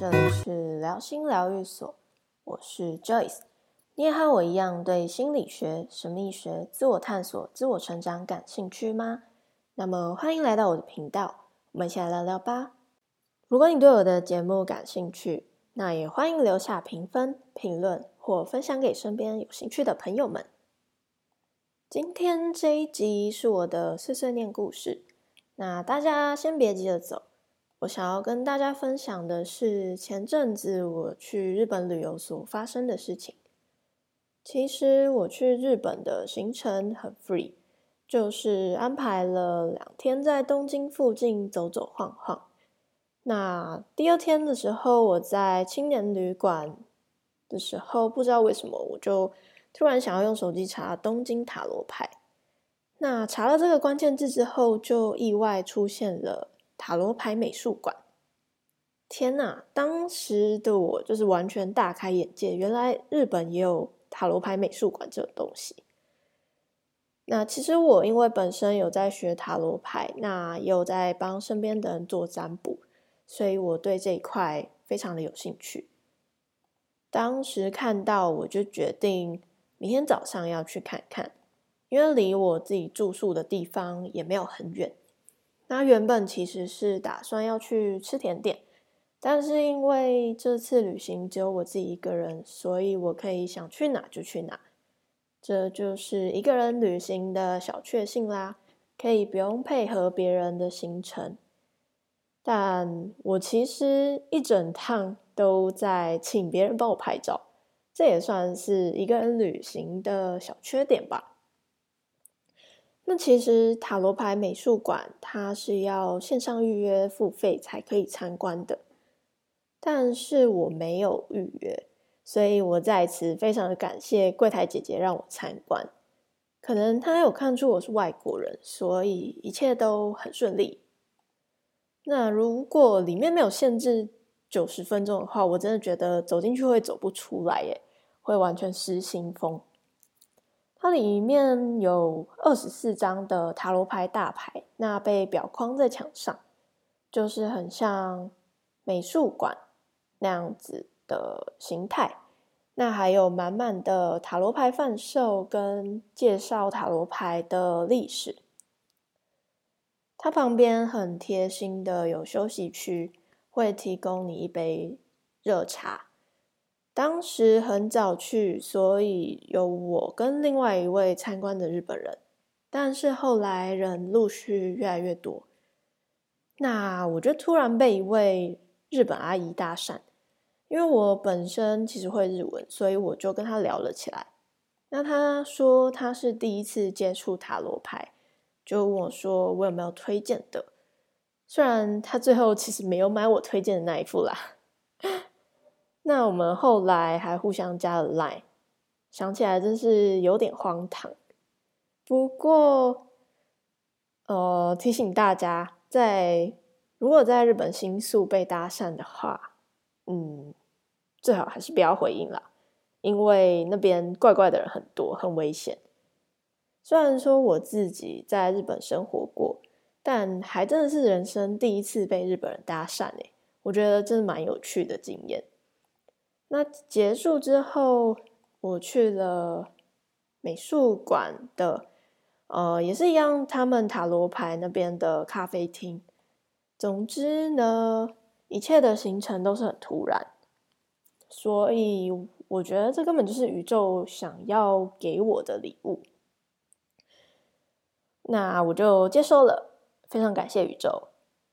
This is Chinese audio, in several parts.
这里是聊心疗愈所，我是 Joyce。你也和我一样对心理学、神秘学、自我探索、自我成长感兴趣吗？那么欢迎来到我的频道，我们一起来聊聊吧。如果你对我的节目感兴趣，那也欢迎留下评分、评论或分享给身边有兴趣的朋友们。今天这一集是我的碎碎念故事，那大家先别急着走。我想要跟大家分享的是前阵子我去日本旅游所发生的事情。其实我去日本的行程很 free，就是安排了两天在东京附近走走晃晃。那第二天的时候，我在青年旅馆的时候，不知道为什么我就突然想要用手机查东京塔罗牌。那查了这个关键字之后，就意外出现了。塔罗牌美术馆，天呐！当时的我就是完全大开眼界，原来日本也有塔罗牌美术馆这种东西。那其实我因为本身有在学塔罗牌，那也有在帮身边的人做占卜，所以我对这一块非常的有兴趣。当时看到，我就决定明天早上要去看看，因为离我自己住宿的地方也没有很远。那原本其实是打算要去吃甜点，但是因为这次旅行只有我自己一个人，所以我可以想去哪就去哪，这就是一个人旅行的小确幸啦，可以不用配合别人的行程。但我其实一整趟都在请别人帮我拍照，这也算是一个人旅行的小缺点吧。那其实塔罗牌美术馆它是要线上预约付费才可以参观的，但是我没有预约，所以我在此非常的感谢柜台姐姐让我参观。可能她有看出我是外国人，所以一切都很顺利。那如果里面没有限制九十分钟的话，我真的觉得走进去会走不出来耶，会完全失心疯。它里面有二十四张的塔罗牌大牌，那被裱框在墙上，就是很像美术馆那样子的形态。那还有满满的塔罗牌贩售跟介绍塔罗牌的历史。它旁边很贴心的有休息区，会提供你一杯热茶。当时很早去，所以有我跟另外一位参观的日本人。但是后来人陆续越来越多，那我就突然被一位日本阿姨搭讪，因为我本身其实会日文，所以我就跟她聊了起来。那她说她是第一次接触塔罗牌，就问我说我有没有推荐的。虽然她最后其实没有买我推荐的那一副啦。那我们后来还互相加了 Line，想起来真是有点荒唐。不过，呃，提醒大家，在如果在日本新宿被搭讪的话，嗯，最好还是不要回应啦，因为那边怪怪的人很多，很危险。虽然说我自己在日本生活过，但还真的是人生第一次被日本人搭讪诶，我觉得真的蛮有趣的经验。那结束之后，我去了美术馆的，呃，也是一样，他们塔罗牌那边的咖啡厅。总之呢，一切的行程都是很突然，所以我觉得这根本就是宇宙想要给我的礼物。那我就接受了，非常感谢宇宙。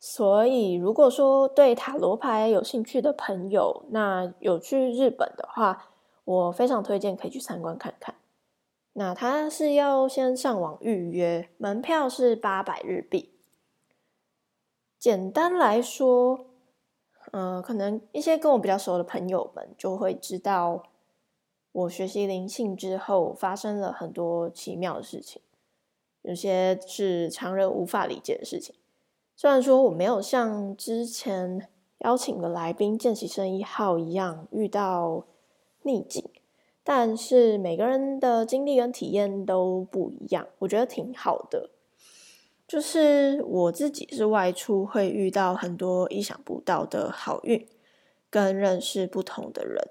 所以，如果说对塔罗牌有兴趣的朋友，那有去日本的话，我非常推荐可以去参观看看。那他是要先上网预约，门票是八百日币。简单来说，呃，可能一些跟我比较熟的朋友们就会知道，我学习灵性之后发生了很多奇妙的事情，有些是常人无法理解的事情。虽然说我没有像之前邀请的来宾见习生一号一样遇到逆境，但是每个人的经历跟体验都不一样，我觉得挺好的。就是我自己是外出会遇到很多意想不到的好运，跟认识不同的人。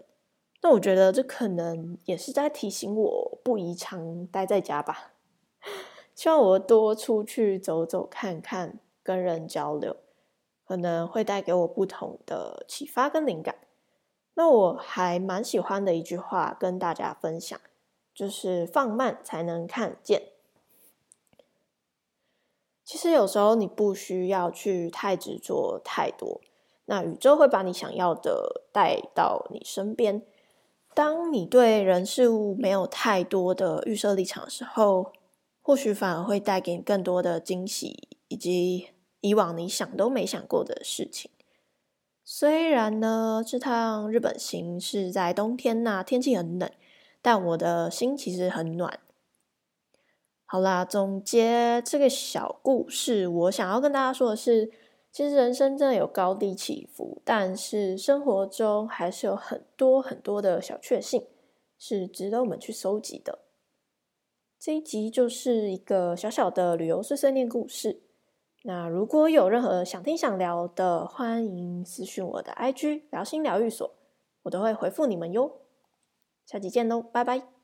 那我觉得这可能也是在提醒我不宜常待在家吧。希望我多出去走走看看，跟人交流，可能会带给我不同的启发跟灵感。那我还蛮喜欢的一句话，跟大家分享，就是放慢才能看见。其实有时候你不需要去太执着太多，那宇宙会把你想要的带到你身边。当你对人事物没有太多的预设立场的时候，或许反而会带给你更多的惊喜，以及以往你想都没想过的事情。虽然呢，这趟日本行是在冬天呐，天气很冷，但我的心其实很暖。好啦，总结这个小故事，我想要跟大家说的是。其实人生真的有高低起伏，但是生活中还是有很多很多的小确幸，是值得我们去收集的。这一集就是一个小小的旅游碎碎念故事。那如果有任何想听想聊的，欢迎私讯我的 IG 聊心疗愈所，我都会回复你们哟。下集见喽，拜拜。